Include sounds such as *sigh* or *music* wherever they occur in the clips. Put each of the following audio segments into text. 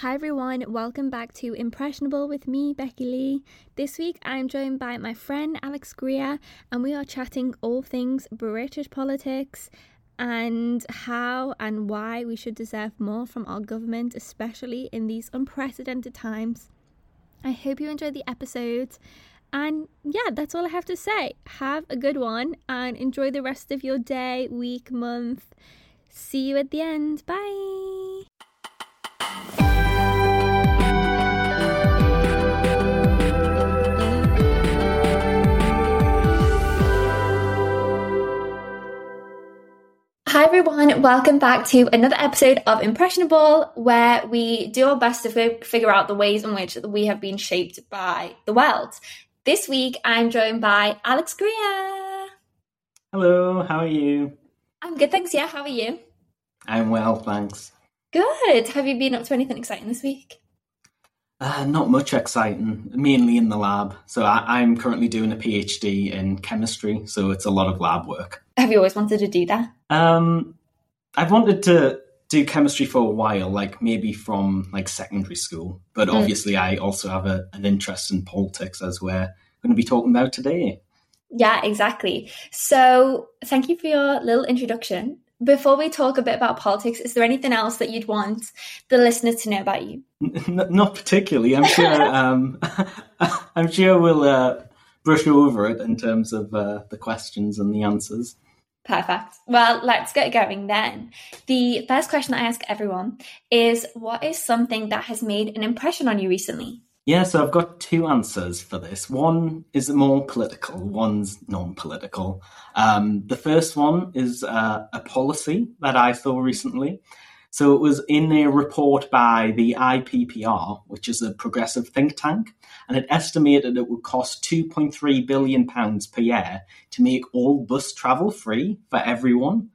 Hi everyone, welcome back to Impressionable with me, Becky Lee. This week I'm joined by my friend Alex Greer, and we are chatting all things British politics and how and why we should deserve more from our government, especially in these unprecedented times. I hope you enjoyed the episode. And yeah, that's all I have to say. Have a good one and enjoy the rest of your day, week, month. See you at the end. Bye. Hi everyone, welcome back to another episode of Impressionable, where we do our best to f- figure out the ways in which we have been shaped by the world. This week, I'm joined by Alex Greer. Hello, how are you? I'm good, thanks. Yeah, how are you? I'm well, thanks. Good. Have you been up to anything exciting this week? Uh, not much exciting, mainly in the lab. So I, am currently doing a PhD in chemistry, so it's a lot of lab work. Have you always wanted to do that? Um, I've wanted to do chemistry for a while, like maybe from like secondary school. But mm. obviously, I also have a, an interest in politics, as we're going to be talking about today. Yeah, exactly. So, thank you for your little introduction. Before we talk a bit about politics, is there anything else that you'd want the listeners to know about you? *laughs* N- not particularly. I'm sure. *laughs* um, *laughs* I'm sure we'll uh, brush over it in terms of uh, the questions and the answers. Perfect. Well, let's get going then. The first question I ask everyone is what is something that has made an impression on you recently? Yeah, so I've got two answers for this. One is more political, one's non political. Um, the first one is uh, a policy that I saw recently. So it was in a report by the IPPR, which is a progressive think tank, and it estimated it would cost 2.3 billion pounds per year to make all bus travel free for everyone,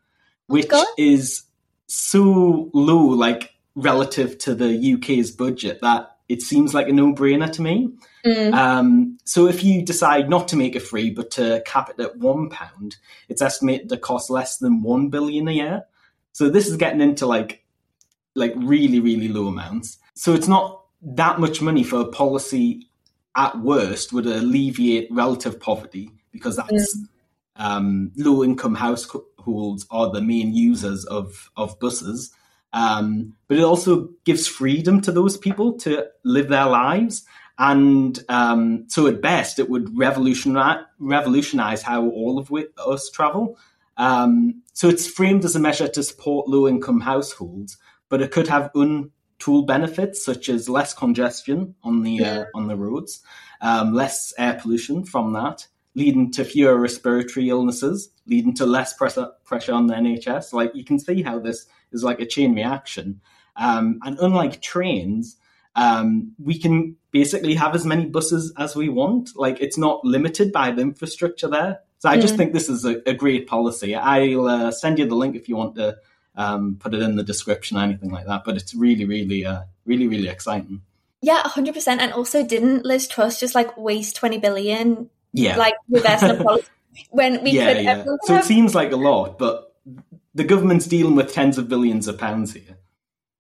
which is so low, like relative to the UK's budget, that it seems like a no-brainer to me. Mm. Um, so if you decide not to make it free, but to cap it at one pound, it's estimated to cost less than one billion a year. So this is getting into like like really, really low amounts. So it's not that much money for a policy at worst would alleviate relative poverty because that's um, low income households are the main users of, of buses. Um, but it also gives freedom to those people to live their lives. And um, so, at best, it would revolutionize, revolutionize how all of us travel. Um, so, it's framed as a measure to support low income households, but it could have untold benefits such as less congestion on the yeah. uh, on the roads, um, less air pollution from that, leading to fewer respiratory illnesses, leading to less pressure pressure on the NHS. Like you can see how this is like a chain reaction. Um, and unlike trains, um, we can basically have as many buses as we want. Like it's not limited by the infrastructure there. So I just think this is a, a great policy. I'll uh, send you the link if you want to um, put it in the description or anything like that. But it's really, really, uh, really, really exciting. Yeah, hundred percent. And also, didn't Liz Truss just like waste twenty billion? Yeah, like *laughs* policy when we yeah, could. Yeah. So have... it seems like a lot, but the government's dealing with tens of billions of pounds here.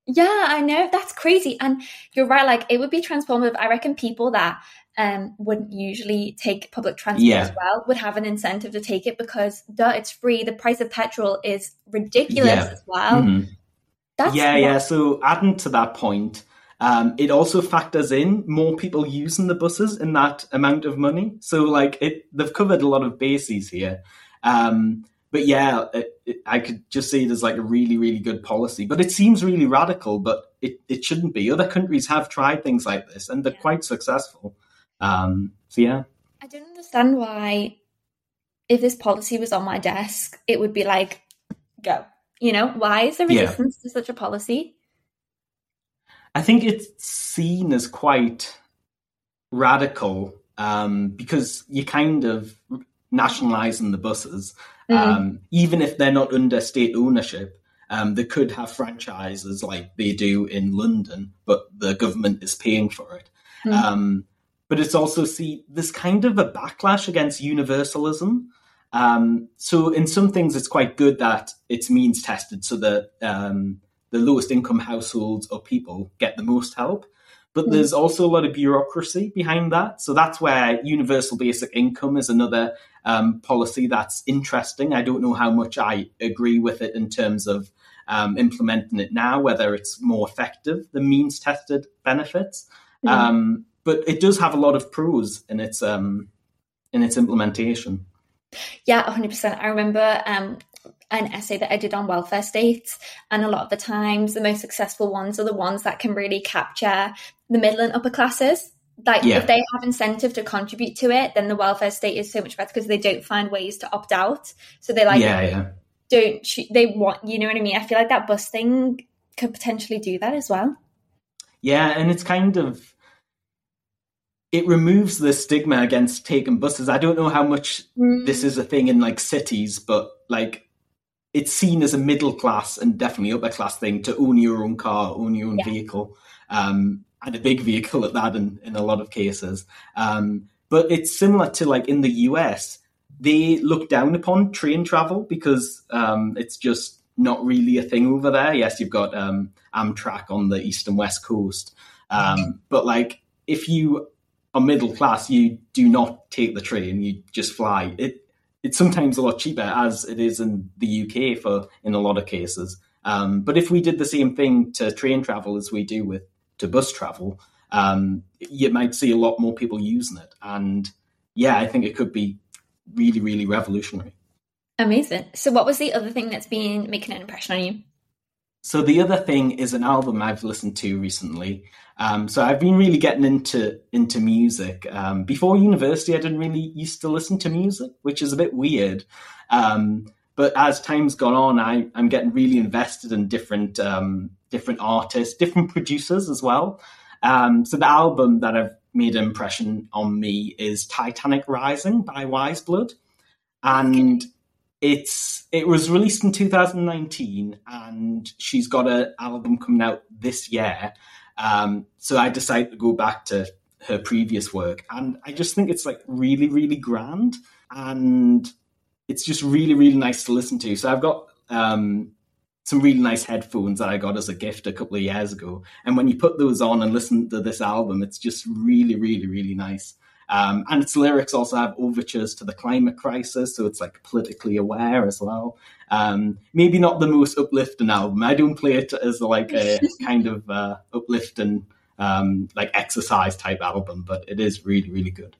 Yeah, I know that's crazy, and you're right. Like it would be transformative. I reckon people that um, wouldn't usually take public transport yeah. as well would have an incentive to take it because duh, it's free. The price of petrol is ridiculous yeah. as well. Mm-hmm. That's yeah, what... yeah. So adding to that point, um, it also factors in more people using the buses in that amount of money. So like it, they've covered a lot of bases here. Um, but yeah, it, it, I could just see it as like a really, really good policy. But it seems really radical, but it, it shouldn't be. Other countries have tried things like this, and they're yeah. quite successful. Um, so yeah. I don't understand why, if this policy was on my desk, it would be like, go. You know, why is there resistance yeah. to such a policy? I think it's seen as quite radical um, because you're kind of nationalising the buses, mm. um, even if they're not under state ownership. Um, they could have franchises like they do in London, but the government is paying for it. Mm but it's also see this kind of a backlash against universalism. Um, so in some things, it's quite good that it's means tested, so that um, the lowest income households or people get the most help. But there's also a lot of bureaucracy behind that. So that's where universal basic income is another um, policy that's interesting. I don't know how much I agree with it in terms of um, implementing it now, whether it's more effective the means tested benefits. Um, but it does have a lot of pros in its um, in its implementation. Yeah, 100%. I remember um, an essay that I did on welfare states, and a lot of the times the most successful ones are the ones that can really capture the middle and upper classes. Like yeah. if they have incentive to contribute to it, then the welfare state is so much better because they don't find ways to opt out. So they like yeah, yeah. don't they want you know what I mean? I feel like that bus thing could potentially do that as well. Yeah, and it's kind of it removes the stigma against taking buses. I don't know how much mm. this is a thing in like cities, but like it's seen as a middle class and definitely upper class thing to own your own car, own your own yeah. vehicle, um, and a big vehicle at that in, in a lot of cases. Um, but it's similar to like in the US, they look down upon train travel because um, it's just not really a thing over there. Yes, you've got um, Amtrak on the east and west coast, um, but like if you are middle class, you do not take the train; you just fly. It it's sometimes a lot cheaper, as it is in the UK for in a lot of cases. Um, but if we did the same thing to train travel as we do with to bus travel, um, you might see a lot more people using it. And yeah, I think it could be really, really revolutionary. Amazing. So, what was the other thing that's been making an impression on you? So the other thing is an album I've listened to recently. Um, so I've been really getting into into music. Um, before university, I didn't really used to listen to music, which is a bit weird. Um, but as time's gone on, I, I'm getting really invested in different um, different artists, different producers as well. Um, so the album that I've made an impression on me is Titanic Rising by Weyes Blood, and it's it was released in 2019 and she's got an album coming out this year. Um, so i decided to go back to her previous work and i just think it's like really really grand and it's just really really nice to listen to. So i've got um, some really nice headphones that i got as a gift a couple of years ago and when you put those on and listen to this album it's just really really really nice um, and its lyrics also have overtures to the climate crisis, so it's like politically aware as well. Um, maybe not the most uplifting album. I don't play it as like a *laughs* kind of uh, uplifting, um, like exercise type album, but it is really, really good.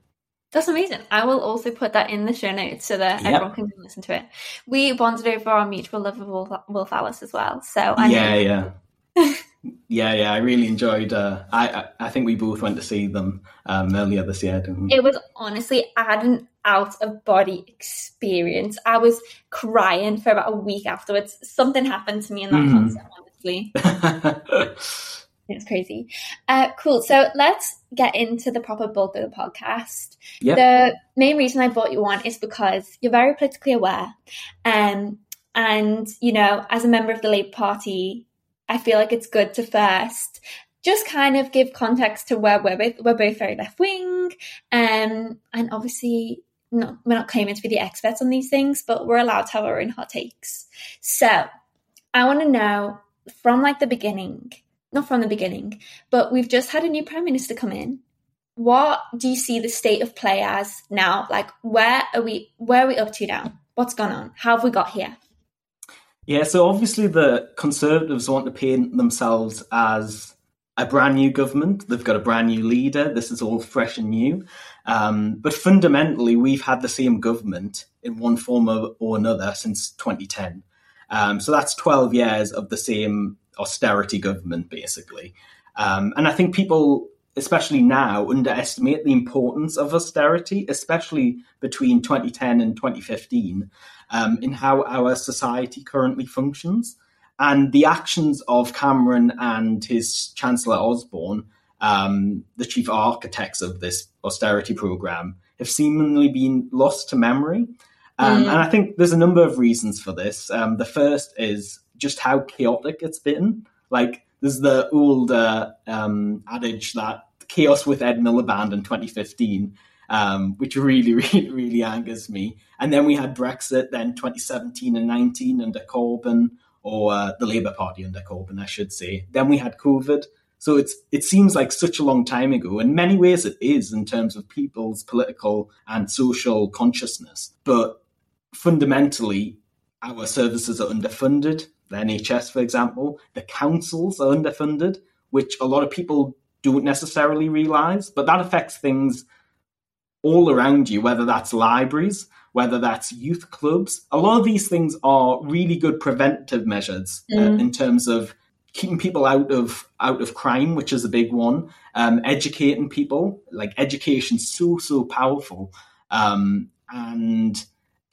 That's amazing. I will also put that in the show notes so that yep. everyone can listen to it. We bonded over our mutual love of Wolf, Wolf Alice as well. So I yeah, yeah. *laughs* Yeah, yeah, I really enjoyed. Uh, I I think we both went to see them um, earlier this year. It was honestly an out of body experience. I was crying for about a week afterwards. Something happened to me in that mm. concert. Honestly, *laughs* it's crazy. Uh, cool. So let's get into the proper bulk of the podcast. Yep. The main reason I brought you on is because you're very politically aware, um, and you know, as a member of the Labour Party I feel like it's good to first just kind of give context to where we're both, we're both very left wing, um, and obviously not, we're not claiming to be the experts on these things, but we're allowed to have our own hot takes. So I want to know from like the beginning, not from the beginning, but we've just had a new prime minister come in. What do you see the state of play as now? Like, where are we? Where are we up to now? What's gone on? How have we got here? Yeah, so obviously the Conservatives want to paint themselves as a brand new government. They've got a brand new leader. This is all fresh and new. Um, but fundamentally, we've had the same government in one form or another since 2010. Um, so that's 12 years of the same austerity government, basically. Um, and I think people, especially now, underestimate the importance of austerity, especially between 2010 and 2015 um, in how our society currently functions. And the actions of Cameron and his Chancellor Osborne, um, the chief architects of this austerity program, have seemingly been lost to memory. Um, mm. And I think there's a number of reasons for this. Um, the first is just how chaotic it's been. Like, there's the old uh, um, adage that chaos with Ed Miliband in 2015 um, which really, *laughs* really, really angers me. And then we had Brexit, then 2017 and 19 under Corbyn, or uh, the Labour Party under Corbyn, I should say. Then we had COVID. So it's it seems like such a long time ago. In many ways, it is in terms of people's political and social consciousness. But fundamentally, our services are underfunded. The NHS, for example, the councils are underfunded, which a lot of people don't necessarily realise. But that affects things all around you, whether that's libraries, whether that's youth clubs. A lot of these things are really good preventive measures uh, mm. uh, in terms of keeping people out of out of crime, which is a big one. Um, educating people, like education, so so powerful, um, and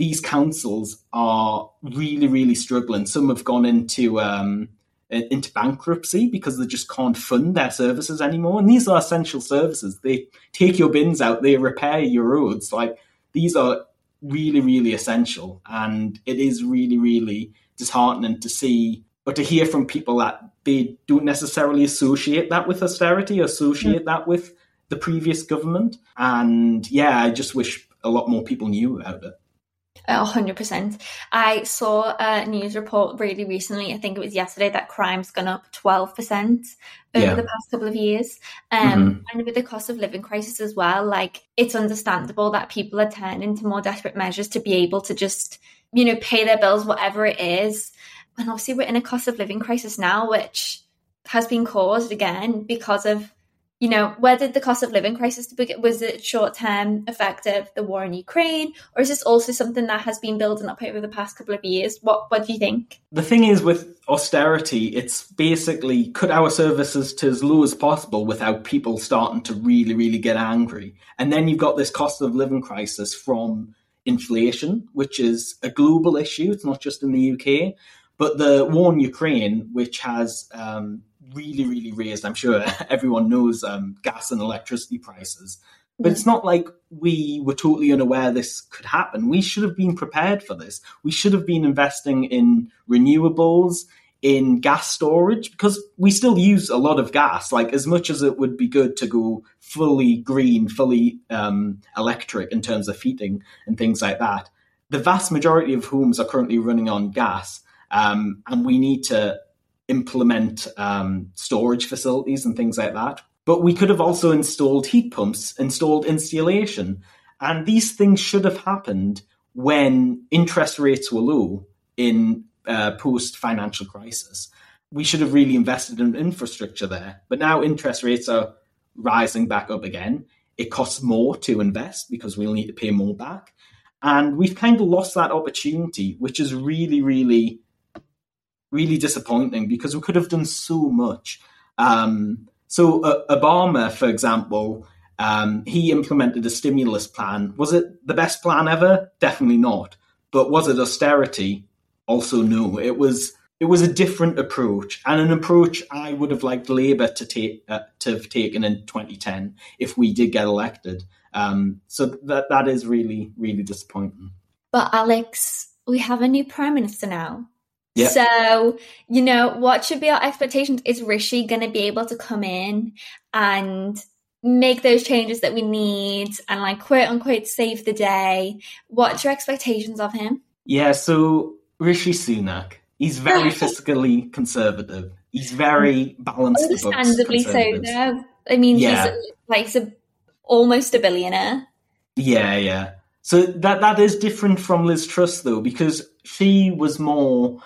these councils are really really struggling. Some have gone into um, into bankruptcy because they just can't fund their services anymore. And these are essential services. They take your bins out, they repair your roads. Like these are really, really essential. And it is really, really disheartening to see or to hear from people that they don't necessarily associate that with austerity, associate mm. that with the previous government. And yeah, I just wish a lot more people knew about it. A hundred percent. I saw a news report really recently. I think it was yesterday that crime's gone up twelve percent over yeah. the past couple of years. Um, mm-hmm. and with the cost of living crisis as well, like it's understandable that people are turning to more desperate measures to be able to just, you know, pay their bills, whatever it is. And obviously, we're in a cost of living crisis now, which has been caused again because of you know, where did the cost of living crisis begin? Was it short term effect of the war in Ukraine, or is this also something that has been building up over the past couple of years? What What do you think? The thing is, with austerity, it's basically cut our services to as low as possible without people starting to really, really get angry, and then you've got this cost of living crisis from inflation, which is a global issue. It's not just in the UK, but the war in Ukraine, which has um, really, really raised. I'm sure *laughs* everyone knows um, gas and electricity prices. But it's not like we were totally unaware this could happen. We should have been prepared for this. We should have been investing in renewables, in gas storage, because we still use a lot of gas. Like, as much as it would be good to go fully green, fully um, electric in terms of heating and things like that, the vast majority of homes are currently running on gas. Um, and we need to implement um, storage facilities and things like that. But we could have also installed heat pumps, installed insulation, and these things should have happened when interest rates were low in uh, post financial crisis. We should have really invested in infrastructure there. But now interest rates are rising back up again. It costs more to invest because we'll need to pay more back. And we've kind of lost that opportunity, which is really, really really disappointing because we could have done so much. Um, so uh, Obama, for example, um, he implemented a stimulus plan. Was it the best plan ever? Definitely not. But was it austerity? Also, no. It was. It was a different approach, and an approach I would have liked Labour to take uh, to have taken in 2010 if we did get elected. Um, so that that is really really disappointing. But Alex, we have a new prime minister now. Yeah. So, you know, what should be our expectations? Is Rishi going to be able to come in and make those changes that we need and, like, quote unquote, save the day? What's your expectations of him? Yeah, so Rishi Sunak, he's very *laughs* fiscally conservative. He's very balanced. Understandably so, though. I mean, yeah. he's like he's a, almost a billionaire. Yeah, yeah. So that that is different from Liz Truss, though, because she was more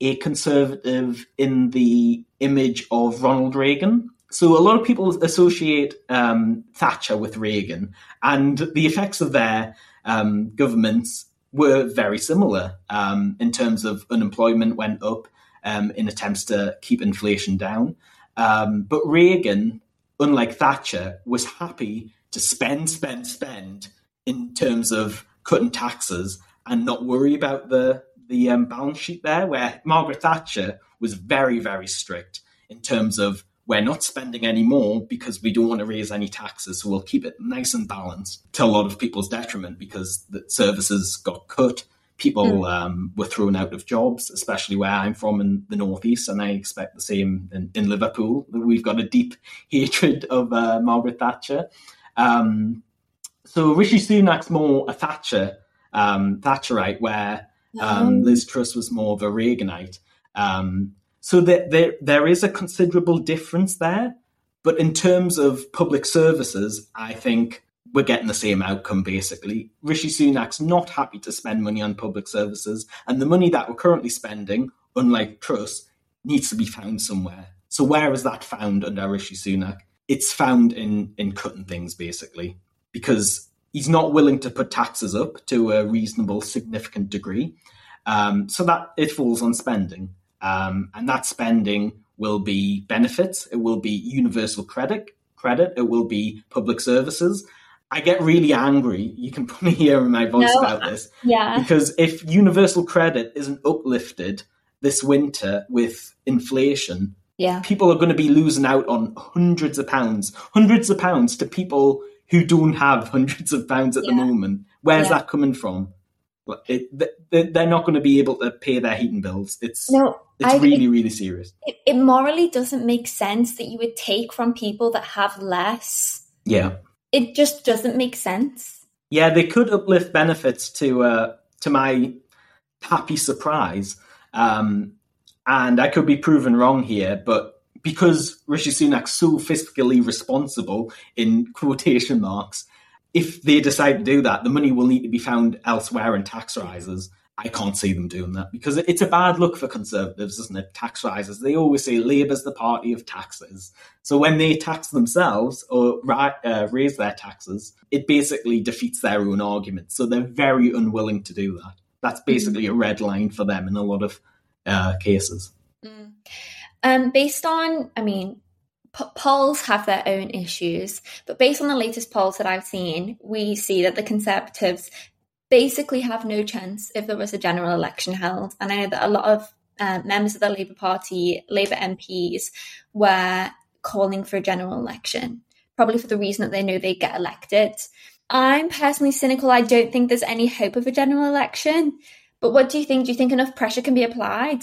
a conservative in the image of Ronald Reagan. So a lot of people associate um, Thatcher with Reagan, and the effects of their um, governments were very similar um, in terms of unemployment went up um, in attempts to keep inflation down. Um, but Reagan, unlike Thatcher, was happy to spend, spend, spend in terms of cutting taxes and not worry about the the um, balance sheet there, where Margaret Thatcher was very, very strict in terms of we're not spending any more because we don't want to raise any taxes, so we'll keep it nice and balanced to a lot of people's detriment because the services got cut. People mm. um, were thrown out of jobs, especially where I'm from in the northeast, and I expect the same in, in Liverpool. We've got a deep *laughs* hatred of uh, Margaret Thatcher. Um, so Rishi Sunak's more a Thatcher um, Thatcherite, where um, Liz Truss was more of a Reaganite. Um, so there, there, there is a considerable difference there. But in terms of public services, I think we're getting the same outcome basically. Rishi Sunak's not happy to spend money on public services, and the money that we're currently spending, unlike Truss, needs to be found somewhere. So where is that found under Rishi Sunak? It's found in in cutting things basically, because he's not willing to put taxes up to a reasonable, significant degree. Um, so that it falls on spending, um, and that spending will be benefits. It will be universal credit. Credit. It will be public services. I get really angry. You can *laughs* probably hear in my voice no, about this. Yeah. Because if universal credit isn't uplifted this winter with inflation, yeah. people are going to be losing out on hundreds of pounds, hundreds of pounds to people who don't have hundreds of pounds at yeah. the moment. Where's yeah. that coming from? It, they're not going to be able to pay their heating bills. It's no, it's I, really, it, really serious. It, it morally doesn't make sense that you would take from people that have less. Yeah it just doesn't make sense. Yeah, they could uplift benefits to uh, to my happy surprise, um, and I could be proven wrong here, but because Rishi Sunak's so fiscally responsible in quotation marks, if they decide to do that, the money will need to be found elsewhere in tax rises. I can't see them doing that because it's a bad look for Conservatives, isn't it? Tax rises. They always say Labour's the party of taxes. So when they tax themselves or uh, raise their taxes, it basically defeats their own argument. So they're very unwilling to do that. That's basically mm. a red line for them in a lot of uh, cases. Um, based on, I mean, p- polls have their own issues, but based on the latest polls that I've seen, we see that the Conservatives basically have no chance if there was a general election held. And I know that a lot of uh, members of the Labour Party, Labour MPs, were calling for a general election, probably for the reason that they know they get elected. I'm personally cynical. I don't think there's any hope of a general election. But what do you think? Do you think enough pressure can be applied?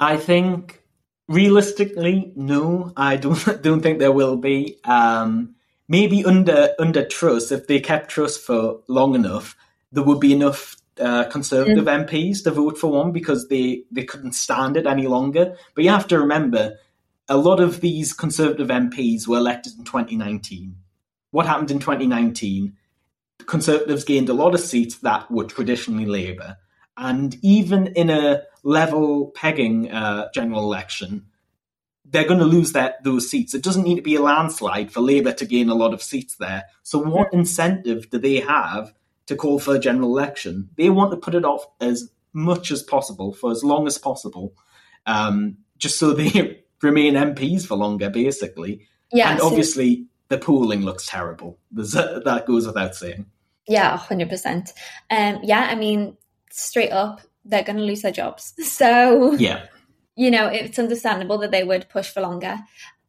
I think realistically, no. I don't *laughs* don't think there will be. Um, maybe under under Truss, if they kept Truss for long enough, there would be enough uh, Conservative mm. MPs to vote for one because they, they couldn't stand it any longer. But you have to remember, a lot of these Conservative MPs were elected in 2019. What happened in 2019? Conservatives gained a lot of seats that were traditionally Labour. And even in a level pegging uh, general election, they're going to lose that, those seats. It doesn't need to be a landslide for Labour to gain a lot of seats there. So, what mm. incentive do they have to call for a general election. They want to put it off as much as possible for as long as possible, um, just so they *laughs* remain MPs for longer, basically. Yeah, and obviously the pooling looks terrible. that goes without saying. Yeah, hundred um, percent. Yeah, I mean, straight up, they're going to lose their jobs. *laughs* So yeah, you know, it's understandable that they would push for longer.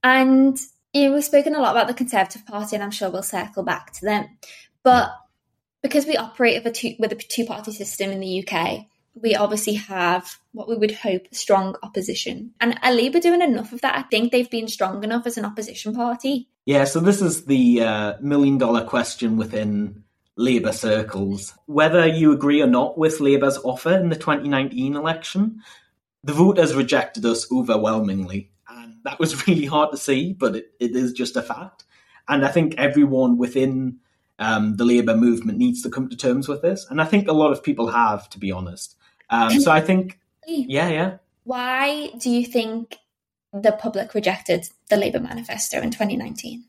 And you know, we've spoken a lot about the Conservative Party, and I'm sure we'll circle back to them. But because we operate with a two, with a two party system in the UK, we obviously have what we would hope strong opposition. And are Labour doing enough of that? I think they've been strong enough as an opposition party. Yeah, so this is the uh, million dollar question within Labour circles. Whether you agree or not with Labour's offer in the 2019 election, the voters rejected us overwhelmingly. And that was *laughs* really hard to see, but it, it is just a fact. And I think everyone within um, the Labour movement needs to come to terms with this. And I think a lot of people have, to be honest. Um, so I think, yeah, yeah. Why do you think the public rejected the Labour manifesto in 2019?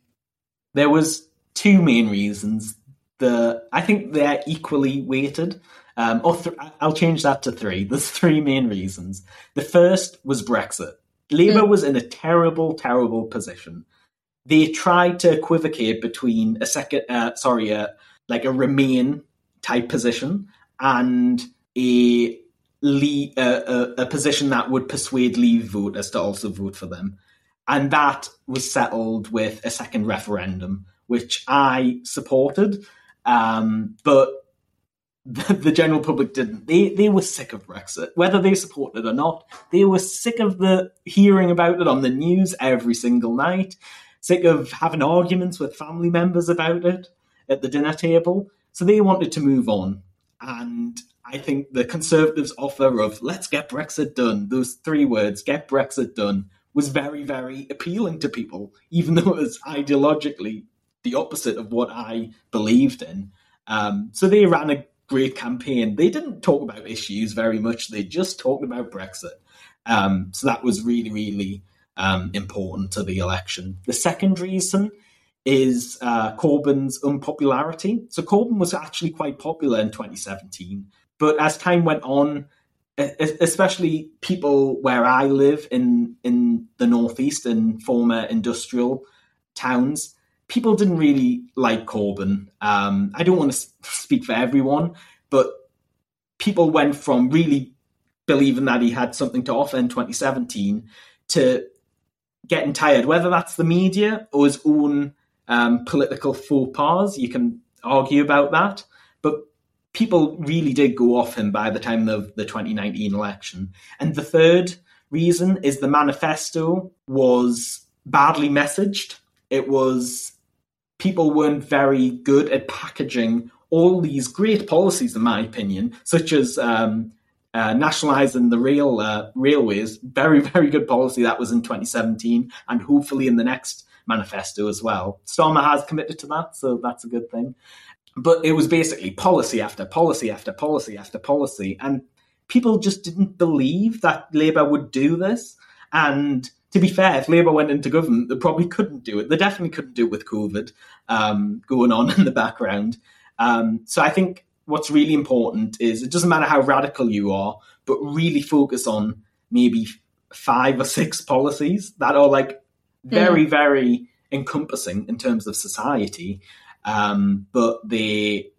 There was two main reasons. The I think they're equally weighted. Um, or th- I'll change that to three. There's three main reasons. The first was Brexit. Labour mm. was in a terrible, terrible position they tried to equivocate between a second, uh, sorry, like a Remain type position and a, a, a, a position that would persuade Leave voters to also vote for them. And that was settled with a second referendum, which I supported. Um, but the, the, general public didn't. They they were sick of Brexit, whether they supported it or not. They were sick of the hearing about it on the news every single night sick of having arguments with family members about it at the dinner table. So they wanted to move on. And I think the Conservatives' offer of let's get Brexit done, those three words, get Brexit done, was very, very appealing to people, even though it was ideologically the opposite of what I believed in. Um, so they ran a great campaign. They didn't talk about issues very much, they just talked about Brexit. Um, so that was really, really um, important to the election. The second reason is uh, Corbyn's unpopularity. So Corbyn was actually quite popular in 2017, but as time went on, especially people where I live in in the northeast in former industrial towns, people didn't really like Corbyn. Um, I don't want to speak for everyone, but people went from really believing that he had something to offer in 2017 to getting tired, whether that's the media or his own um, political faux pas. You can argue about that, but people really did go off him by the time of the 2019 election. And the third reason is the manifesto was badly messaged. It was people weren't very good at packaging all these great policies, in my opinion, such as um, uh, nationalising the rail uh, railways. Very, *laughs* very good policy that was in 2017, and hopefully in the next manifesto as well. Starmer has committed to that, so that's a good thing. But it was basically policy after policy after policy after policy, and people just didn't believe that Labour would do this. And to be fair, if Labour went into government, they probably couldn't do it. They definitely couldn't do it with COVID um, going on *laughs* in the background. Um, so I think what's really important is it doesn't matter how radical you are, but really focus on maybe five or six policies that are like very, mm. very encompassing in terms of society, um, but they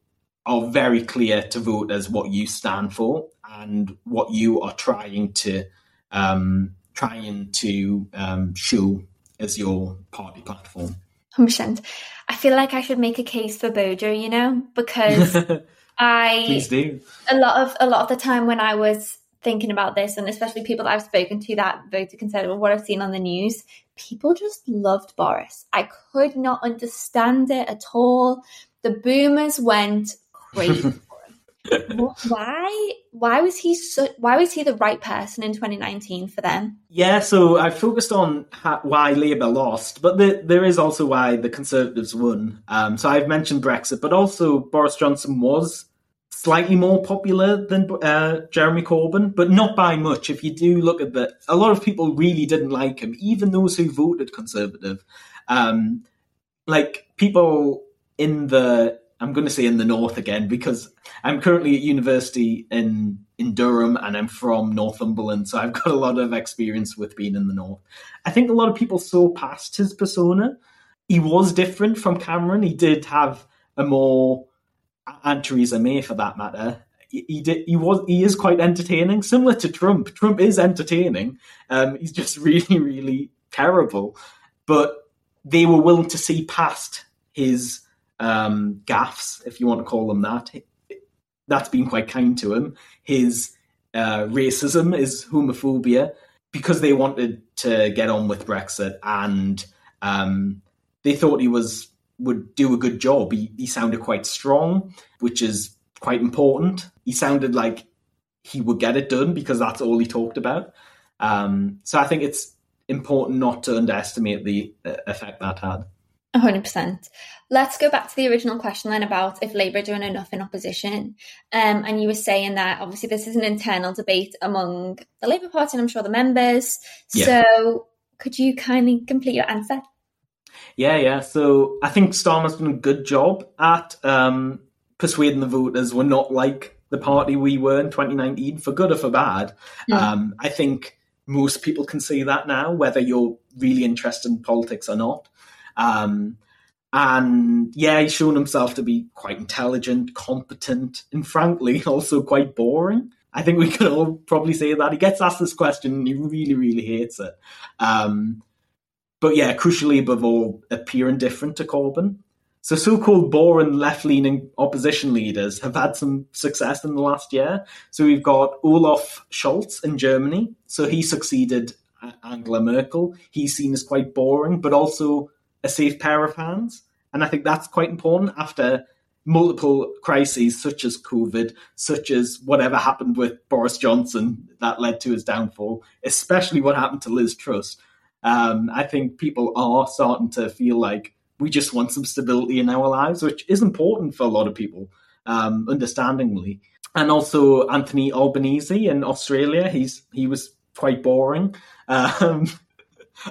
are very clear to vote as what you stand for and what you are trying to um, trying to um, show as your party platform. 100%. I feel like I should make a case for Bojo, you know, because *laughs* I Please do. A lot of a lot of the time when I was thinking about this, and especially people that I've spoken to that voted Conservative, what I've seen on the news, people just loved Boris. I could not understand it at all. The boomers went *laughs* crazy. Why why was he so why was he the right person in 2019 for them yeah so i focused on how, why labour lost but the, there is also why the conservatives won um, so i've mentioned brexit but also boris johnson was slightly more popular than uh, Jeremy Corbyn, but not by much. If you do look at the, a lot of people really didn't like him, even those who voted Conservative. Um, like people in the, I'm going to say in the north again because I'm currently at university in in Durham and I'm from Northumberland, so I've got a lot of experience with being in the north. I think a lot of people saw past his persona. He was different from Cameron. He did have a more and Theresa May for that matter, he, he did he was he is quite entertaining, similar to Trump. Trump is entertaining. Um, he's just *laughs* really really terrible, but they were willing to see past his um, gaffes, if you want to call them that. That's been quite kind to him. His uh, racism, his homophobia, because they wanted to get on with Brexit and um, they thought he was would do a good job. He, he sounded quite strong, which is quite important. He sounded like he would get it done because that's all he talked about. Um, so I think it's important not to underestimate the uh, effect that had. 100%. Let's go back to the original question then about if Labour are doing enough in opposition. Um, and you were saying that obviously this is an internal debate among the Labour Party and I'm sure the members. Yeah. So could you kindly complete your answer? Yeah, yeah. So I think Starmer's done a good job at um, persuading the voters we're not like the party we were in 2019, for good or for bad. Yeah. Um, I think most people can see that now, whether you're really interested in politics or not. Um, and yeah, he's shown himself to be quite intelligent, competent, and frankly, *laughs* also quite boring. I think we could all probably say that. He gets asked this question and he really, really hates it. Um, but yeah, crucially above all, appearing different to Corbyn. So so-called boring left-leaning opposition leaders have had some success in the last year. So we've got Olaf Scholz in Germany. So he succeeded Angela Merkel. He's seen as quite boring, but also a safe pair of hands. And I think that's quite important after multiple crises such as COVID, such as whatever happened with Boris Johnson that led to his downfall, especially what happened to Liz Truss. Um, I think people are starting to feel like we just want some stability in our lives, which is important for a lot of people, um, understandingly. And also Anthony Albanese in Australia, he's he was quite boring. *laughs* Um,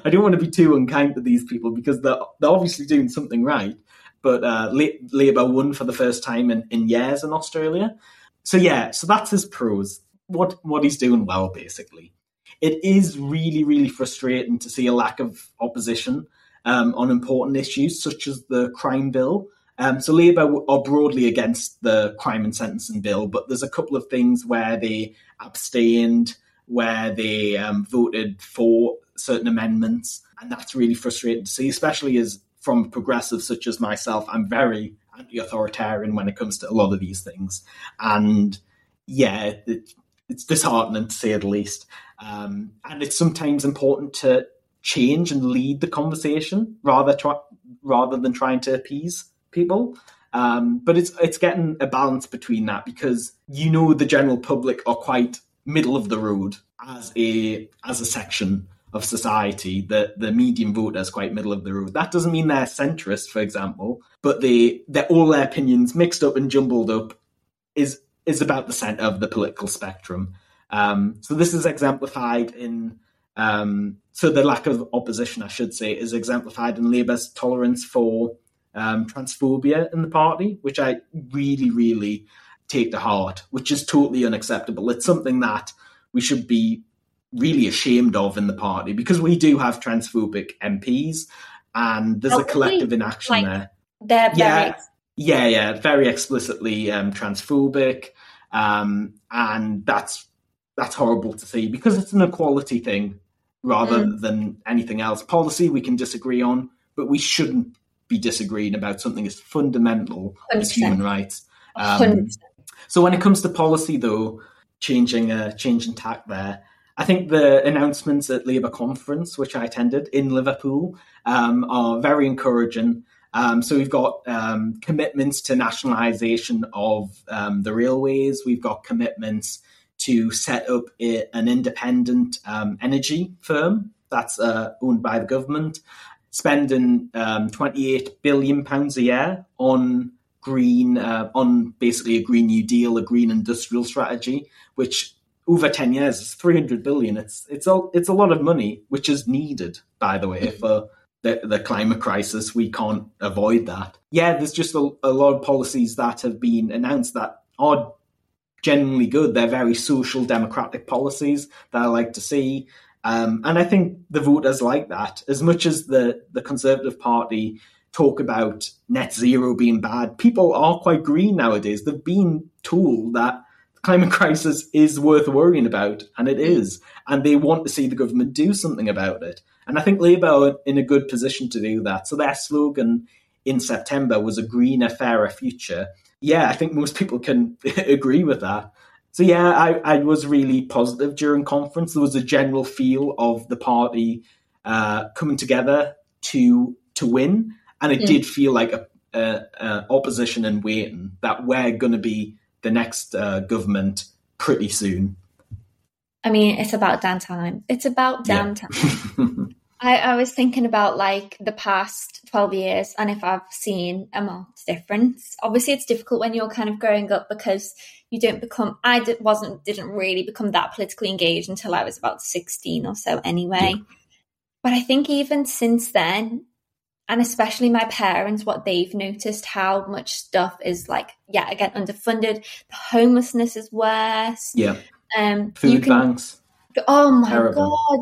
I don't want to be too unkind to these people because they're, they're obviously doing something right. But uh, Labour won for the first time in, in years in Australia. So yeah, so that's his pros. What what he's doing well, basically. It is really really frustrating to see a lack of opposition um, on important issues such as the crime bill. Um, so Labour are broadly against the crime and sentencing bill, but there's a couple of things where they abstained, where they um, voted for certain amendments, and that's really frustrating to see, especially as from progressives such as myself, I'm very anti-authoritarian when it comes to a lot of these things, and yeah, it, it's disheartening to say the least. Um, and it's sometimes important to change and lead the conversation rather rather than trying to appease people. Um, but it's it's getting a balance between that because you know the general public are quite middle of the road as a as a section of society. The the median voter is quite middle of the road. That doesn't mean they're centrist, for example, but they they're all their opinions mixed up and jumbled up is is about the center of the political spectrum. Um, so this is exemplified in um, so the lack of opposition, I should say, is exemplified in Labour's tolerance for um, transphobia in the party, which I really, really take to heart, which is totally unacceptable. It's something that we should be really ashamed of in the party because we do have transphobic MPs and there's a collective inaction like, there. They're yeah, yeah, yeah, very explicitly um, transphobic, um, and that's that's horrible to see because it's an equality thing rather mm. than anything else. Policy we can disagree on, but we shouldn't be disagreeing about something as fundamental 100%. as human rights. Um, so when it comes to policy, though, changing uh, changing tack there. I think the announcements at Labour conference, which I attended in Liverpool, um, are very encouraging. Um, so we've got um, commitments to nationalisation of um, the railways. We've got commitments to set up a, an independent um, energy firm that's uh, owned by the government, spending um, 28 billion pounds a year on green, uh, on basically a green new deal, a green industrial strategy, which over 10 years is 300 billion. It's it's a it's a lot of money, which is needed, by the way, mm-hmm. for the, the climate crisis. We can't avoid that. Yeah, there's just a, a lot of policies that have been announced that are generally good. They're very social democratic policies that I like to see. Um, and I think the voters like that. As much as the, the Conservative Party talk about net zero being bad, people are quite green nowadays. They've been told that climate *laughs* crisis is worth worrying about, and it is. And they want to see the government do something about it. And I think Labour are in a good position to do that. So their slogan in September was a greener, fairer future yeah, I think most *laughs* people can *laughs* agree with that. So yeah, I, I was really positive during conference. There was a general feel of the party uh, coming together to to win, and it did feel like a, a, a, opposition in waiting that we're going to be the next uh, government pretty soon. I mean, it's about damn time. It's about damn yeah. time. I, I was thinking about like the past 12 years and if I've seen a marked difference. Obviously, it's difficult when you're kind of growing up because you don't become, I did, wasn't, didn't really become that politically engaged until I was about 16 or so anyway. Yeah. But I think even since then, and especially my parents, what they've noticed how much stuff is like, yeah, again, underfunded. The homelessness is worse. Yeah. Um, Food can, banks. Oh my Terrible. God.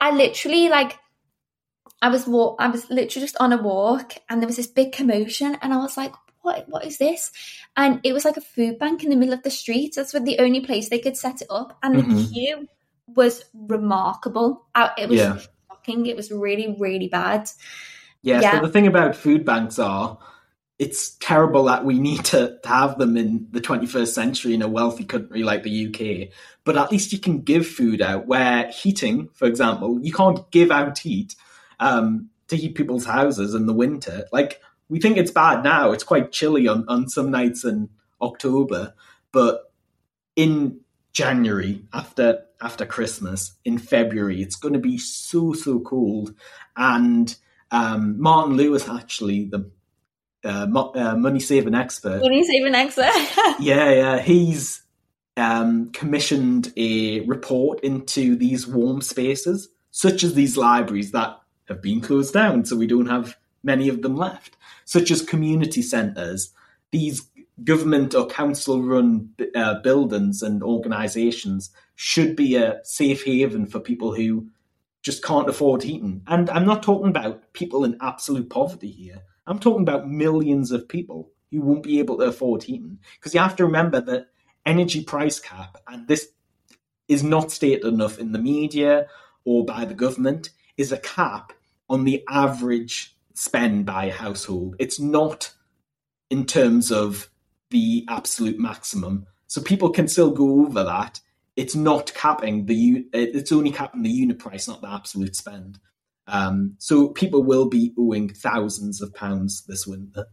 I literally like I was walk I was literally just on a walk and there was this big commotion and I was like, what what is this? And it was like a food bank in the middle of the street. That's the only place they could set it up. And mm-hmm. the queue was remarkable. It was yeah. shocking. It was really, really bad. Yeah, yeah. So the thing about food banks are it's terrible that we need to have them in the 21st century in a wealthy country like the UK. But at least you can give food out where heating, for example, you can't give out heat um, to heat people's houses in the winter. Like we think it's bad now. It's quite chilly on, on some nights in October, but in January after after Christmas in February, it's going to be so so cold. And um, Martin Lewis, actually, the uh, mo- uh, money saving expert, money saving expert, *laughs* yeah, yeah, he's um, commissioned a report into these warm spaces, such as these libraries that have been closed down, so we don't have many of them left, such as community centres. These government or council run uh, buildings and organisations should be a safe haven for people who just can't afford heating. And I'm not talking about people in absolute poverty here. I'm talking about millions of people who won't be able to afford heating. Because you have to remember that energy price cap, and this is not stated enough in the media or by the government, is a cap on the average spend by a household. It's not in terms of the absolute maximum. So people can still go over that. It's not capping the it's only capping the unit price, not the absolute spend. Um, so people will be owing thousands of pounds this winter.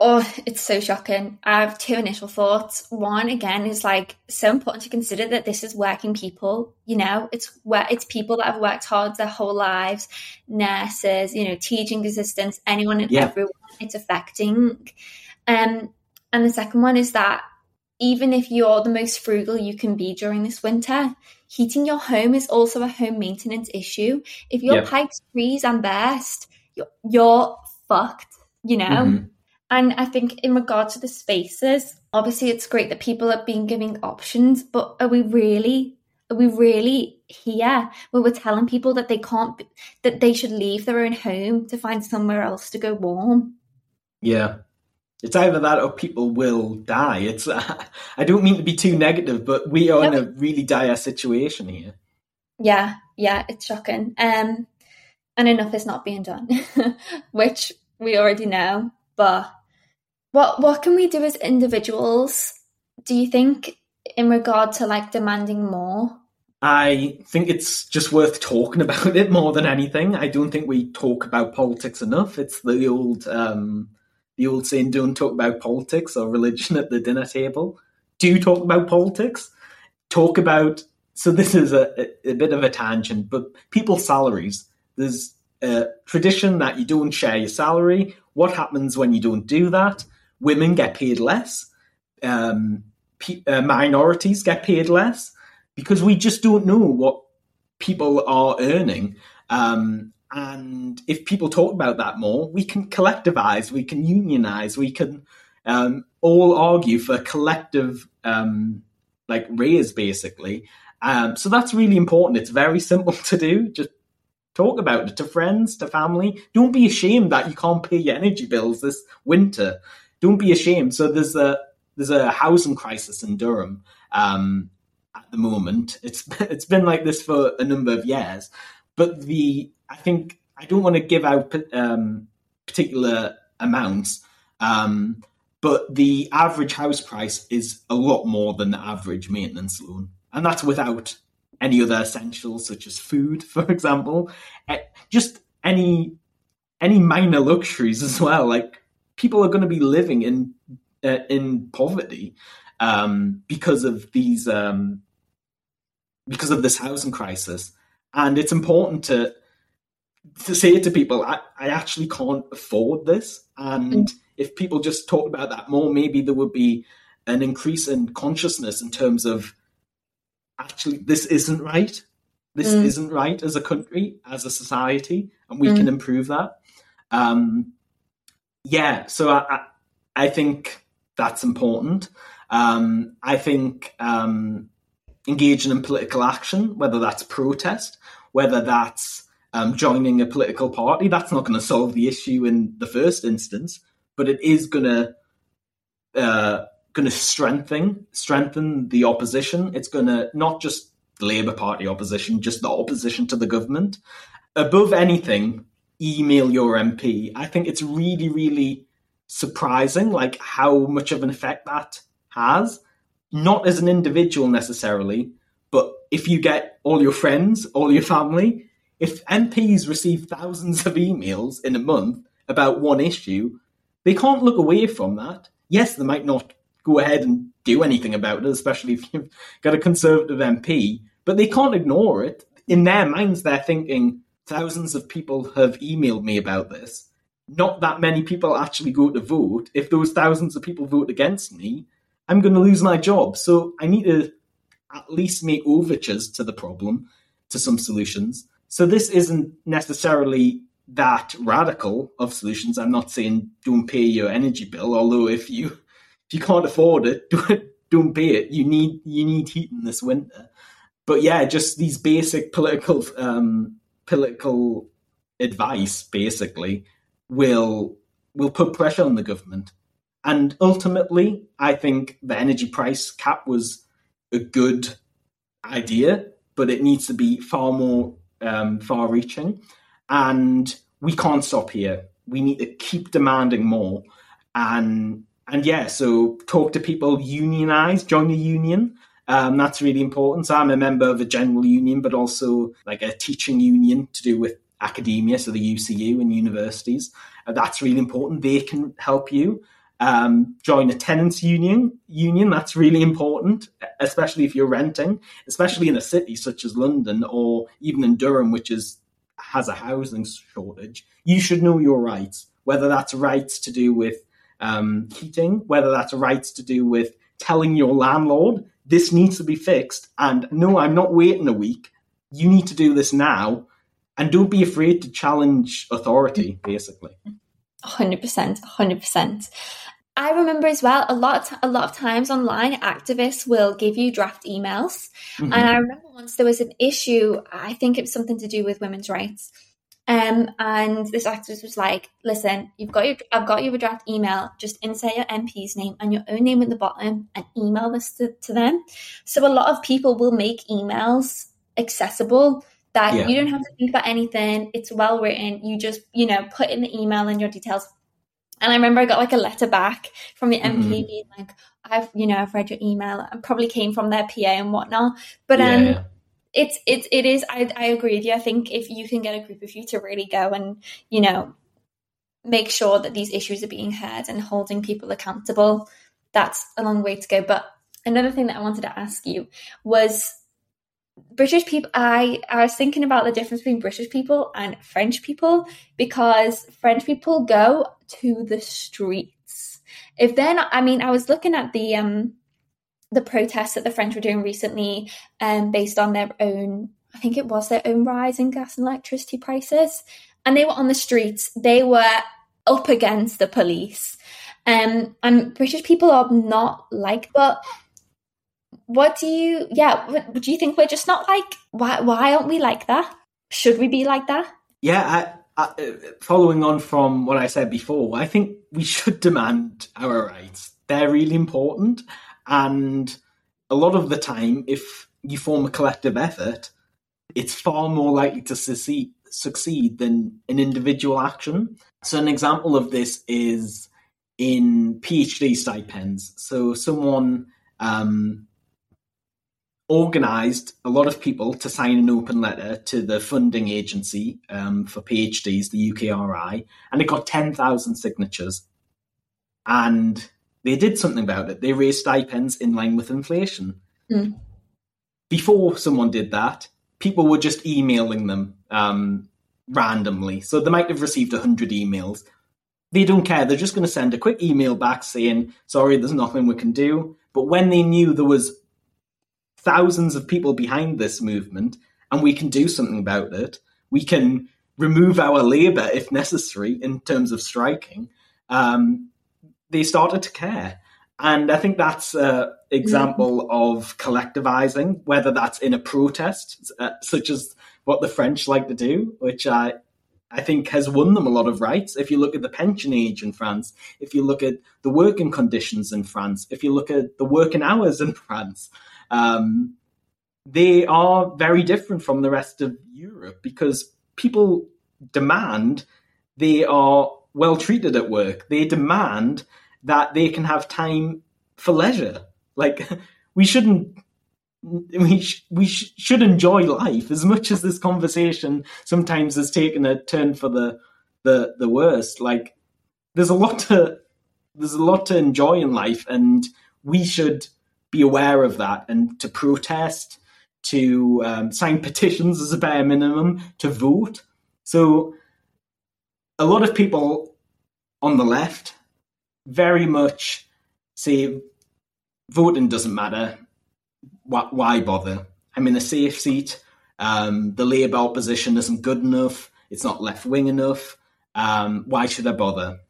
Oh, it's so shocking. I have two initial thoughts. One, again, is like so important to consider that this is working people. You know, it's where it's people that have worked hard their whole lives, nurses, you know, teaching assistants, anyone and yeah. everyone it's affecting. Um, and the second one is that even if you're the most frugal you can be during this winter, heating your home is also a home maintenance issue. If your yep. pipes freeze and burst, you're, you're fucked, you know? Mm-hmm. And I think in regard to the spaces, obviously it's great that people are being giving options, but are we really are we really here where we're telling people that they can't that they should leave their own home to find somewhere else to go warm? Yeah, it's either that or people will die. It's uh, *laughs* I don't mean to be too negative, but we are in a really dire situation here. Yeah, yeah, it's shocking. Um, and enough is not being done, *laughs* which we already know. But what what can we do as individuals? Do you think in regard to like demanding more? I think it's just worth talking about *laughs* it more than anything. I don't think we talk about politics enough. It's the old um, the old saying, don't talk about politics or religion at the dinner table. Do talk about politics. Talk about, so this is a, a, bit of a tangent, but people's salaries. There's a tradition that you don't share your salary. What happens when you don't do that? Women get paid less. Um, uh, minorities get paid less because we just don't know what people are earning. Um, and if people talk about that more, we can collectivize, we can unionize, we can um, all argue for collective um, like raise, basically. Um, so that's really important. It's very simple *laughs* to do. Just talk about it to friends, to family. Don't be ashamed that you can't pay your energy bills this winter. Don't be ashamed. So there's a there's a housing crisis in Durham um, at the moment. It's *laughs* it's been like this for a number of years, but the I think I don't want to give out um, particular amounts, um, but the average house price is a lot more than the average maintenance loan, and that's without any other essentials such as food, *laughs* for example, eh, just any any minor luxuries as well. Like people are going to be living in uh, in poverty um, because of these um, because of this housing crisis, and it's important to to say to people, I, I actually can't afford this. And mm. if people just talked about that more, maybe there would be an increase in consciousness in terms of actually, this isn't right. This mm. isn't right as a country, as a society, and we mm. can improve that. Um, yeah, so I, I, I, think that's important. Um, I think um, engaging in political action, whether that's protest, whether that's um, joining a political party. That's not going to solve the issue in the first instance, but it is going to uh, going to strengthen strengthen the opposition. It's going to not just the Labour Party opposition, just the opposition to the government. Above anything, email your MP. I think it's really, really surprising, like how much of an effect that has. Not as an individual necessarily, but if you get all your friends, all your family if MPs receive thousands of emails in a month about one issue, they can't look away from that. Yes, they might not go ahead and do anything about it, especially if you've got a Conservative MP, but they can't ignore it. In their minds, they're thinking, thousands of people have emailed me about this. Not that many people actually go to vote. If those thousands of people vote against me, I'm going to lose my job. So I need to at least make overtures to the problem, to some solutions. So this isn't necessarily that radical of solutions. I'm not saying don't pay your energy bill, although if you if you can't afford it, *laughs* don't don't pay it. You need you need heating this winter. But yeah, just these basic political um, political advice basically will will put pressure on the government. And ultimately, I think the energy price cap was a good idea, but it needs to be far more um, far reaching. And we can't stop here. We need to keep demanding more. And and yeah, so talk to people, unionize, join a union. Um, that's really important. So I'm a member of a general union, but also like a teaching union to do with academia, so the UCU and universities. Uh, that's really important. They can help you. Um, join a tenants union. Union that's really important, especially if you're renting, especially in a city such as London or even in Durham, which is has a housing shortage. You should know your rights, whether that's rights to do with um, heating, whether that's rights to do with telling your landlord this needs to be fixed, and no, I'm not waiting a week. You need to do this now, and don't be afraid to challenge authority. Basically, hundred percent, hundred percent. I remember as well a lot of, a lot of times online activists will give you draft emails mm-hmm. and I remember once there was an issue I think it was something to do with women's rights um, and this activist was like, "Listen, you've got your, I've got you a draft email. Just insert your MP's name and your own name at the bottom, and email this to, to them." So a lot of people will make emails accessible that yeah. you don't have to think about anything. It's well written. You just, you know, put in the email and your details. And I remember I got like a letter back from the MP mm-hmm. being like, "I've, you know, I've read your email. It probably came from their PA and whatnot." But um, yeah it's it's it is I, I agree with you i think if you can get a group of you to really go and you know make sure that these issues are being heard and holding people accountable that's a long way to go but another thing that i wanted to ask you was british people i i was thinking about the difference between british people and french people because french people go to the streets if then i mean i was looking at the um the protests that the French were doing recently, um, based on their own, I think it was their own rise in gas and electricity prices, and they were on the streets. They were up against the police, um, and British people are not like. But what do you? Yeah, do you think we're just not like? Why? Why aren't we like that? Should we be like that? Yeah, I, I, following on from what I said before, I think we should demand our rights. They're really important. And a lot of the time, if you form a collective effort, it's far more likely to succeed, succeed than an individual action. So, an example of this is in PhD stipends. So, someone um, organized a lot of people to sign an open letter to the funding agency um, for PhDs, the UKRI, and it got 10,000 signatures. And they did something about it. They raised stipends in line with inflation. Mm. Before someone did that, people were just emailing them um, randomly. So they might have received 100 emails. They don't care. They're just going to send a quick email back saying, sorry, there's nothing we can do. But when they knew there was thousands of people behind this movement and we can do something about it, we can remove our labour if necessary in terms of striking, um, they started to care. And I think that's an example of collectivizing, whether that's in a protest, uh, such as what the French like to do, which I, I think has won them a lot of rights. If you look at the pension age in France, if you look at the working conditions in France, if you look at the working hours in *laughs* France, um, they are very different from the rest of Europe because people demand they are well treated at work. They demand that they can have time for leisure. Like *laughs* we shouldn't we sh- we sh- should enjoy life as much as this conversation sometimes has taken a turn for the the the worst. Like there's a lot to there's a lot to enjoy in life, and we should be aware of that and to protest, to um, sign petitions as a bare minimum, to vote. So a lot of people on the left very much say voting doesn't matter. Why, bother? I'm in a safe seat. Um, the Labour opposition isn't good enough. It's not left wing enough. Um, why should I bother?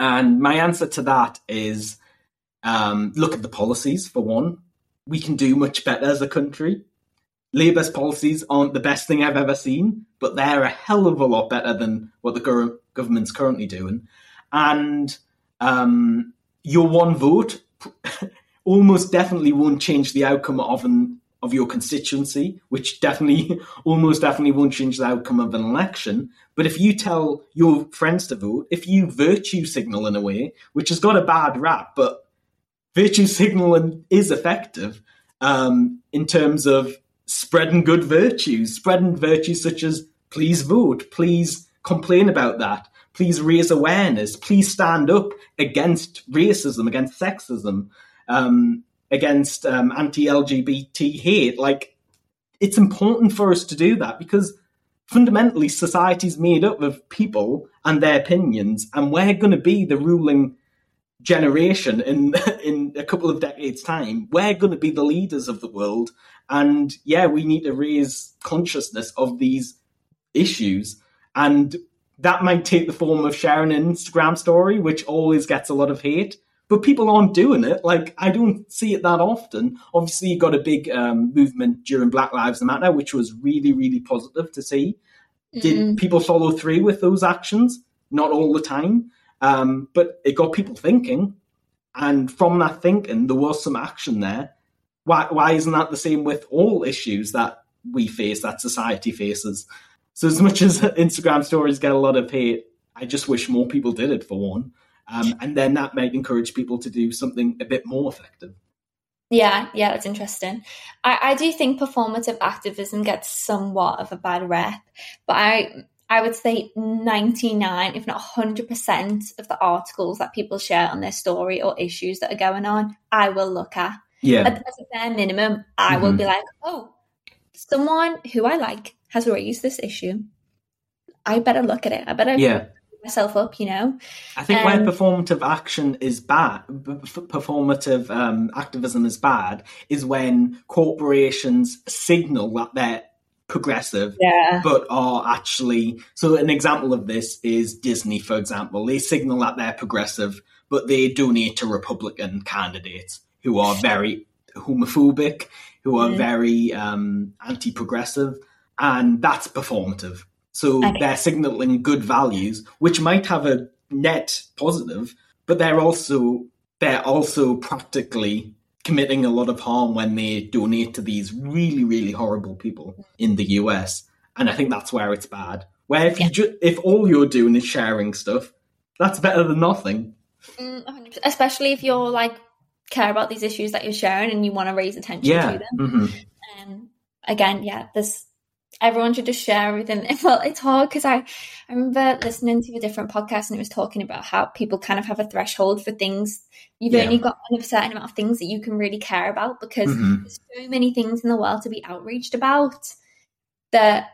And my answer to that is um, look at the policies, for one. We can do much better as a country. Labour's policies aren't the best thing I've ever seen, but they're a hell of a lot better than what the government's currently doing. And um, your one vote *laughs* almost definitely won't change the outcome of an of your constituency, which definitely, *laughs* almost definitely won't change the outcome of an election. But if you tell your friends to vote, if you virtue signal in a way, which has got a bad rap, but virtue signaling is effective um, in terms of spreading good virtues, spreading virtues such as please vote, please complain about that, please raise awareness, please stand up against racism, against sexism. Um, against um, anti-LGBT hate. Like, it's important for us to do that because fundamentally society is made up of people and their opinions, and we're going to be the ruling generation in *laughs* in a couple of decades' time. We're going to be the leaders of the world, and yeah, we need to raise consciousness of these issues and. That might take the form of sharing an Instagram story, which always gets a lot of hate but people aren't doing it. Like I don't see it that often. Obviously, you got a big um, movement during Black Lives Matter, which was really, really positive to see. Mm-hmm. Did people follow through with those actions? Not all the time, um, but it got people thinking, and from that thinking, there was some action there. Why, why isn't that the same with all issues that we face, that society faces? So, as much as *laughs* Instagram stories get a lot of hate, I just wish more people did it for one. Um, and then that might encourage people to do something a bit more effective. Yeah, yeah, that's interesting. I, I do think performative activism gets somewhat of a bad rep, but I I would say 99, if not 100% of the articles that people share on their story or issues that are going on, I will look at. Yeah. At, a bare minimum, I mm-hmm. will be like, oh, someone who I like has raised this issue. I better look at it. I better yeah myself up, you know. I think um, where performative action is bad, performative um, activism is bad, is when corporations signal that they're progressive, yeah. but are actually. So, an example of this is Disney, for example. They signal that they're progressive, but they donate to Republican candidates who are *laughs* very homophobic, who are mm. very um, anti progressive, and that's performative. So okay. they're signaling good values, which might have a net positive, but they're also they're also practically committing a lot of harm when they donate to these really really horrible people in the US. And I think that's where it's bad. Where if yeah. you ju- if all you're doing is sharing stuff, that's better than nothing. Mm, Especially if you're like care about these issues that you're sharing and you want to raise attention yeah. to them. Mm-hmm. Um, again, yeah, there's everyone should just share everything. *laughs* Well, it's hard because I, I remember listening to a different podcast and it was talking about how people kind of have a threshold for things. You've yeah. only got a certain amount of things that you can really care about because mm-hmm. there's so many things in the world to be outraged about that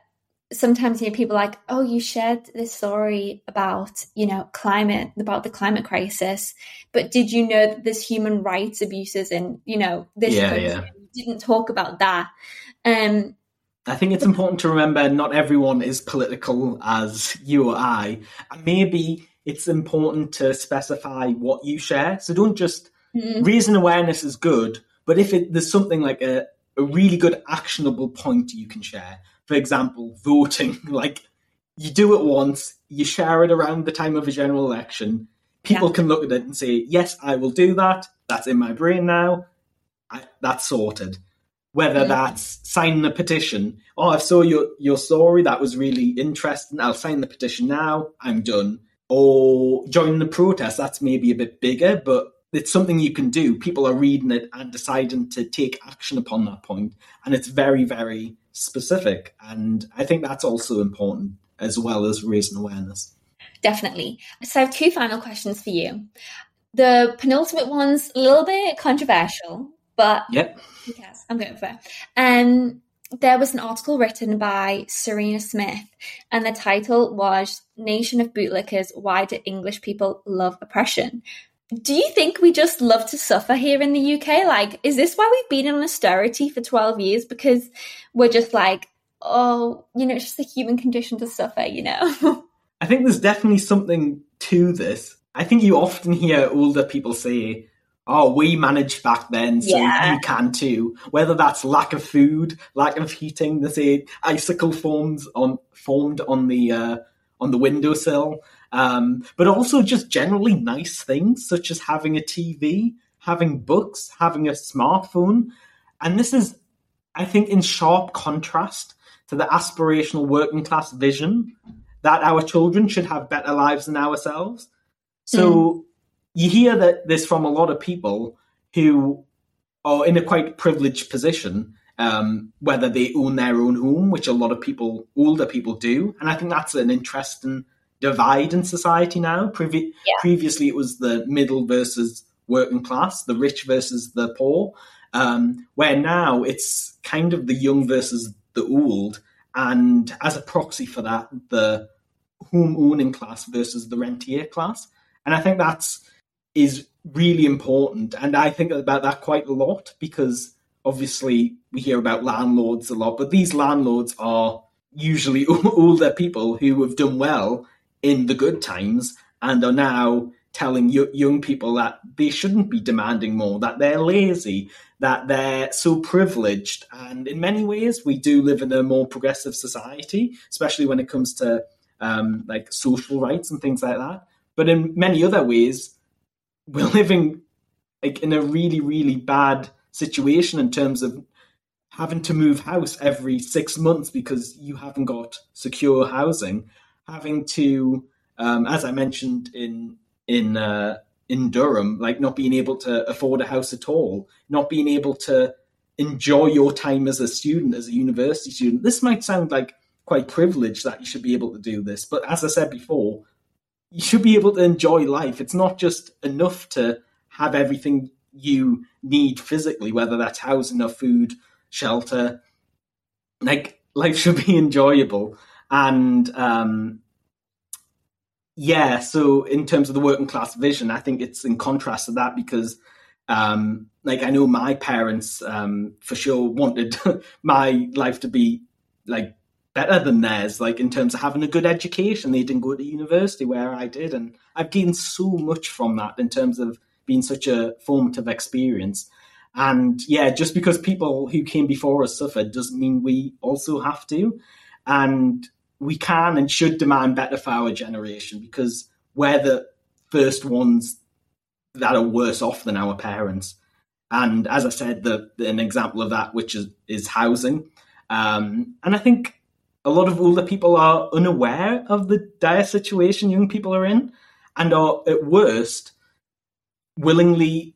sometimes you know people like, oh, you shared this story about, you know, climate, about the climate crisis, but did you know that there's human rights abuses and you know, this yeah. Yeah. You didn't talk about that. Um, I think it's important to remember not everyone is political as you or I. And maybe it's important to specify what you share. So don't just mm. raising awareness is good, but if it, there's something like a, a really good actionable point you can share, for example, voting, *laughs* like you do it once, you share it around the time of a general election, people yeah. can look at it and say, yes, I will do that. That's in my brain now. I, that's sorted whether that's signing a petition. Oh, I saw your, your story. That was really interesting. I'll sign the petition now. I'm done. Or join the protest. That's maybe a bit bigger, but it's something you can do. People are reading it and deciding to take action upon that point, and it's very, very specific. And I think that's also important as well as raising awareness. definitely. So I have two final questions for you. The penultimate one's a little bit controversial, but yep. Yes, I'm going for it. Um, there was an article written by Serena Smith, and the title was Nation of Bootlickers Why Do English People Love Oppression? Do you think we just love to suffer here in the UK? Like, is this why we've been in austerity for 12 years? Because we're just like, oh, you know, it's just the human condition to suffer, you know? *laughs* I think there's definitely something to this. I think you often hear older people say, oh, we managed back then, so yeah. you can too. Whether that's lack of food, lack of heating, the say icicle forms on formed on the uh, on the windowsill, um, but also just generally nice things such as having a TV, having books, having a smartphone, and this is, I think, in sharp contrast to the aspirational working class vision that our children should have better lives than ourselves. So. Mm you hear that this from a lot of people who are in a quite privileged position, um, whether they own their own home, which a lot of people, older people, do, and I think that's an interesting divide in society now. Previ- yeah. Previously, it was the middle versus working class, the rich versus the poor, um, where now it's kind of the young versus the old, and as a proxy for that, the home owning class versus the rentier class. And I think that's is really important. And I think about that quite a lot because obviously we hear about landlords a lot, but these landlords are usually *laughs* older people who have done well in the good times and are now telling young people that they shouldn't be demanding more, that they're lazy, that they're so privileged. And in many ways, we do live in a more progressive society, especially when it comes to um, like social rights and things like that. But in many other ways, we're living like in a really really bad situation in terms of having to move house every six months because you haven't got secure housing, having to, um, as I mentioned in in uh, in Durham, like not being able to afford a house at all, not being able to enjoy your time as a student, as a university student. This might sound like quite privileged that you should be able to do this, but as I said before, you should be able to enjoy life. It's not just enough to have everything you need physically, whether that's housing or food, shelter. Like life should be *laughs* enjoyable. And um, yeah, so in terms of the working class vision, I think it's in contrast to that because um, like I know my parents um, for sure wanted *laughs* my life to be like better than theirs, like in terms of having a good education. They didn't go to university where I did, and I've gained so much from that in terms of being such a formative experience. And yeah, just because people who came before us suffered doesn't mean we also have to. And we can and should demand better for our generation because we're the first ones that are worse off than our parents. And as I said, the, an example of that, which is, is housing. Um, and I think a lot of older people are unaware of the dire situation young people are in and are at worst willingly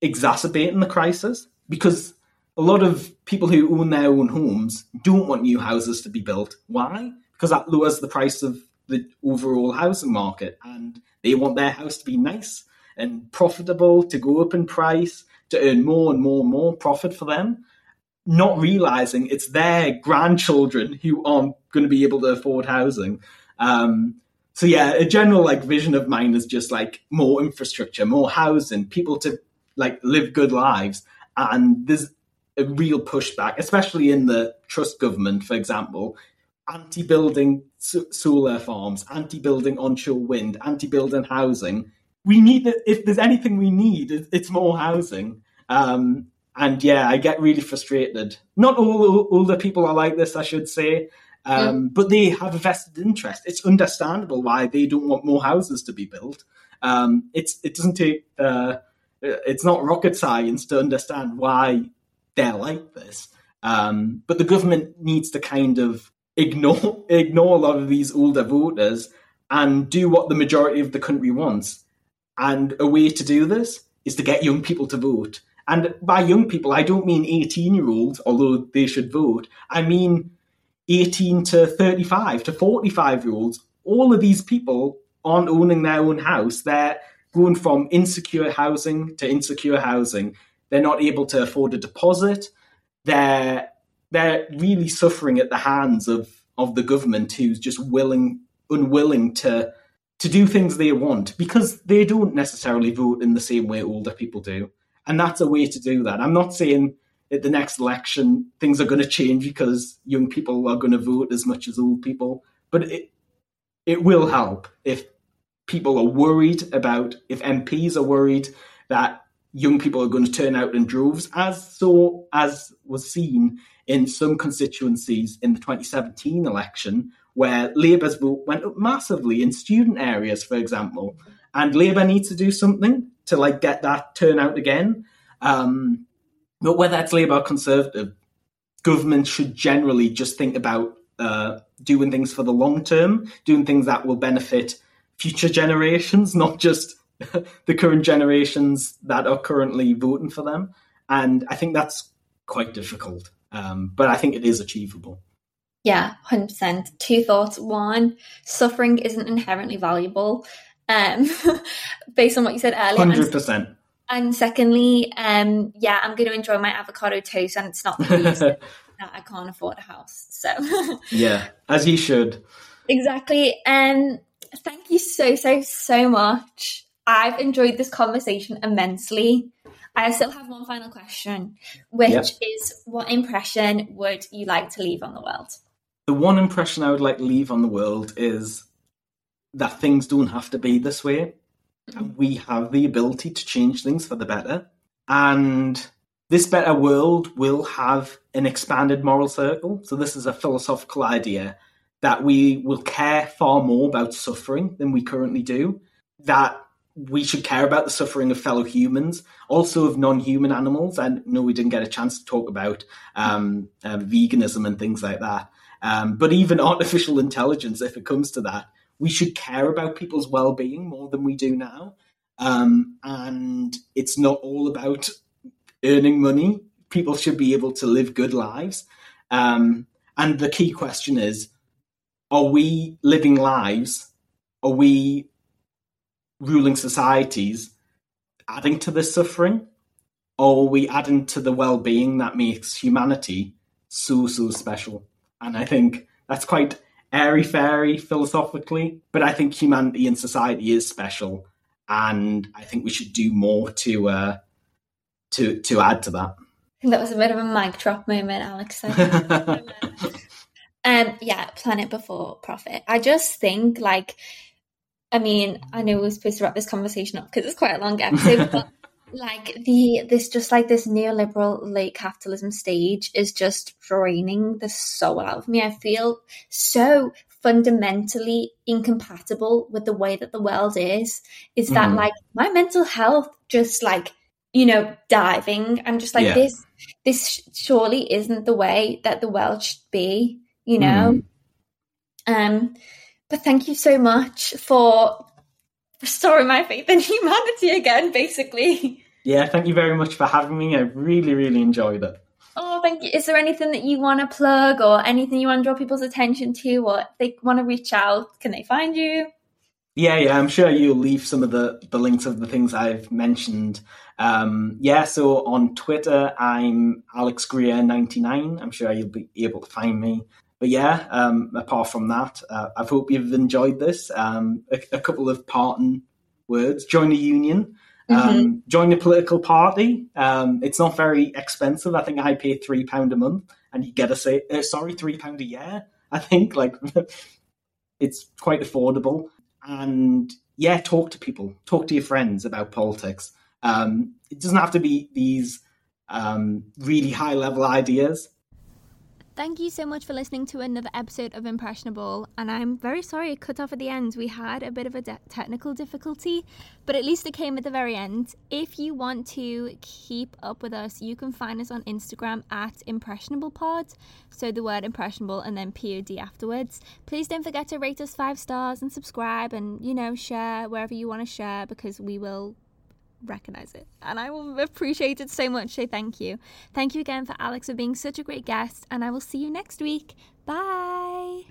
exacerbating the crisis because a lot of people who own their own homes don't want new houses to be built. Why? Because that lowers the price of the overall housing market and they want their house to be nice and profitable, to go up in price, to earn more and more and more profit for them not realizing it's their grandchildren who aren't going to be able to afford housing. Um, so yeah, a general like vision of mine is just like more infrastructure, more housing, people to like live good lives, and there's a real pushback, especially in the Truss government, for example, anti-building solar farms, anti-building onshore wind, anti-building housing. We need. If there's anything we need, it's more housing. Um, and yeah, I get really frustrated. Not all older people are like this, I should say, um, but they have a vested interest. It's understandable why they don't want more houses to be built. Um, it's it doesn't take uh, it's not rocket science to understand why they're like this. Um, but the government needs to kind of ignore *laughs* ignore a lot of these older voters and do what the majority of the country wants. And a way to do this is to get young people to vote. And by young people, I don't mean 18 year olds, although they should vote. I mean 18 to 35 to 45 year olds. All of these people aren't owning their own house. They're going from insecure housing to insecure housing. They're not able to afford a deposit. They're they're really suffering at the hands of of the government who's just willing unwilling to to do things they want because they don't necessarily vote in the same way older people do. And that's a way to do that. I'm not saying at the next election things are going to change because young people are going to vote as much as old people, but it it will help if people are worried about if MPs are worried that young people are going to turn out in droves, as so as was seen in some constituencies in the 2017 election, where Labour's vote went up massively in student areas, for example, and Labour needs to do something to like get that turnout again. Um, but whether it's Labour or Conservative, government should generally just think about uh, doing things for the long term, doing things that will benefit future generations, *laughs* not just *laughs* the current generations that are currently voting for them. And I think that's quite difficult, um, but I think it is achievable. Yeah, 100%. Two thoughts. One, suffering isn't inherently valuable, um, *laughs* based on what you said earlier. 100%. And secondly, um, yeah, I'm going to enjoy my avocado toast, and it's not the *laughs* that I can't afford a house. So, *laughs* yeah, as you should. Exactly. Um, thank you so, so, so much. I've enjoyed this conversation immensely. I still have one final question, which yep. is what impression would you like to leave on the world? The one impression I would like to leave on the world is that things don't have to be this way. Mm-hmm. We have the ability to change things for the better. And this better world will have an expanded moral circle. So, this is a philosophical idea that we will care far more about suffering than we currently do, that we should care about the suffering of fellow humans, also of non-human animals. I know we didn't get a chance to talk about um, uh, veganism and things like that, um, but even *laughs* artificial intelligence, if it comes to that, we should care about people's well-being more than we do now. Um, and it's not all about earning money. People should be able to live good lives. Um, and the key question is are we living lives? Are we ruling societies adding to this suffering? Or are we adding to the well being that makes humanity so, so special? And I think that's quite airy fairy philosophically, but I think humanity and society is special. And I think we should do more to uh, to to add to that. That was a bit of a mic drop moment, Alex. *laughs* Um, yeah, Planet Before Profit. I just think like, I mean, I know we're supposed to wrap this conversation up because it's quite a long episode, *laughs* but like the this just like this neoliberal late capitalism stage is just draining the soul out of me. I feel so fundamentally incompatible with the way that the world is. Is that mm. like my mental health just like you know diving? I'm just like yeah. this. This surely isn't the way that the world should be you know. Mm. Um, but thank you so much for restoring my faith in *laughs* humanity again, basically. Yeah, thank you very much for having me. I really, really enjoyed it. Oh, thank you. Is there anything that you want to plug or anything you want to draw people's attention to or if they want to reach out, can they find you? Yeah, yeah, I'm sure you'll leave some of the, the links of the things I've mentioned. Um, yeah, so on Twitter, I'm Alex Greer 99. I'm sure you'll be able to find me but yeah, um, apart from that, uh, I hope you've enjoyed this. Um, a, a, couple of parting words: join a union, um, mm-hmm. join a political party. Um, it's not very expensive. I think I pay three pound a month, and you get a say. Uh, sorry, three pound a year. I think *laughs* like it's quite affordable. And yeah, talk to people, talk to your friends about politics. Um, it doesn't have to be these um, really high level ideas Thank you so much for listening to another episode of Impressionable. And I'm very sorry it cut off at the end. We had a bit of a de- technical difficulty, but at least it came at the very end. If you want to keep up with us, you can find us on Instagram at ImpressionablePod. So the word impressionable and then POD afterwards. Please don't forget to rate us five stars and subscribe and, you know, share wherever you want to share because we will recognize it. And I will appreciate it so much. So thank you. Thank you again for Alex for being such a great guest. And I will see you next week. Bye.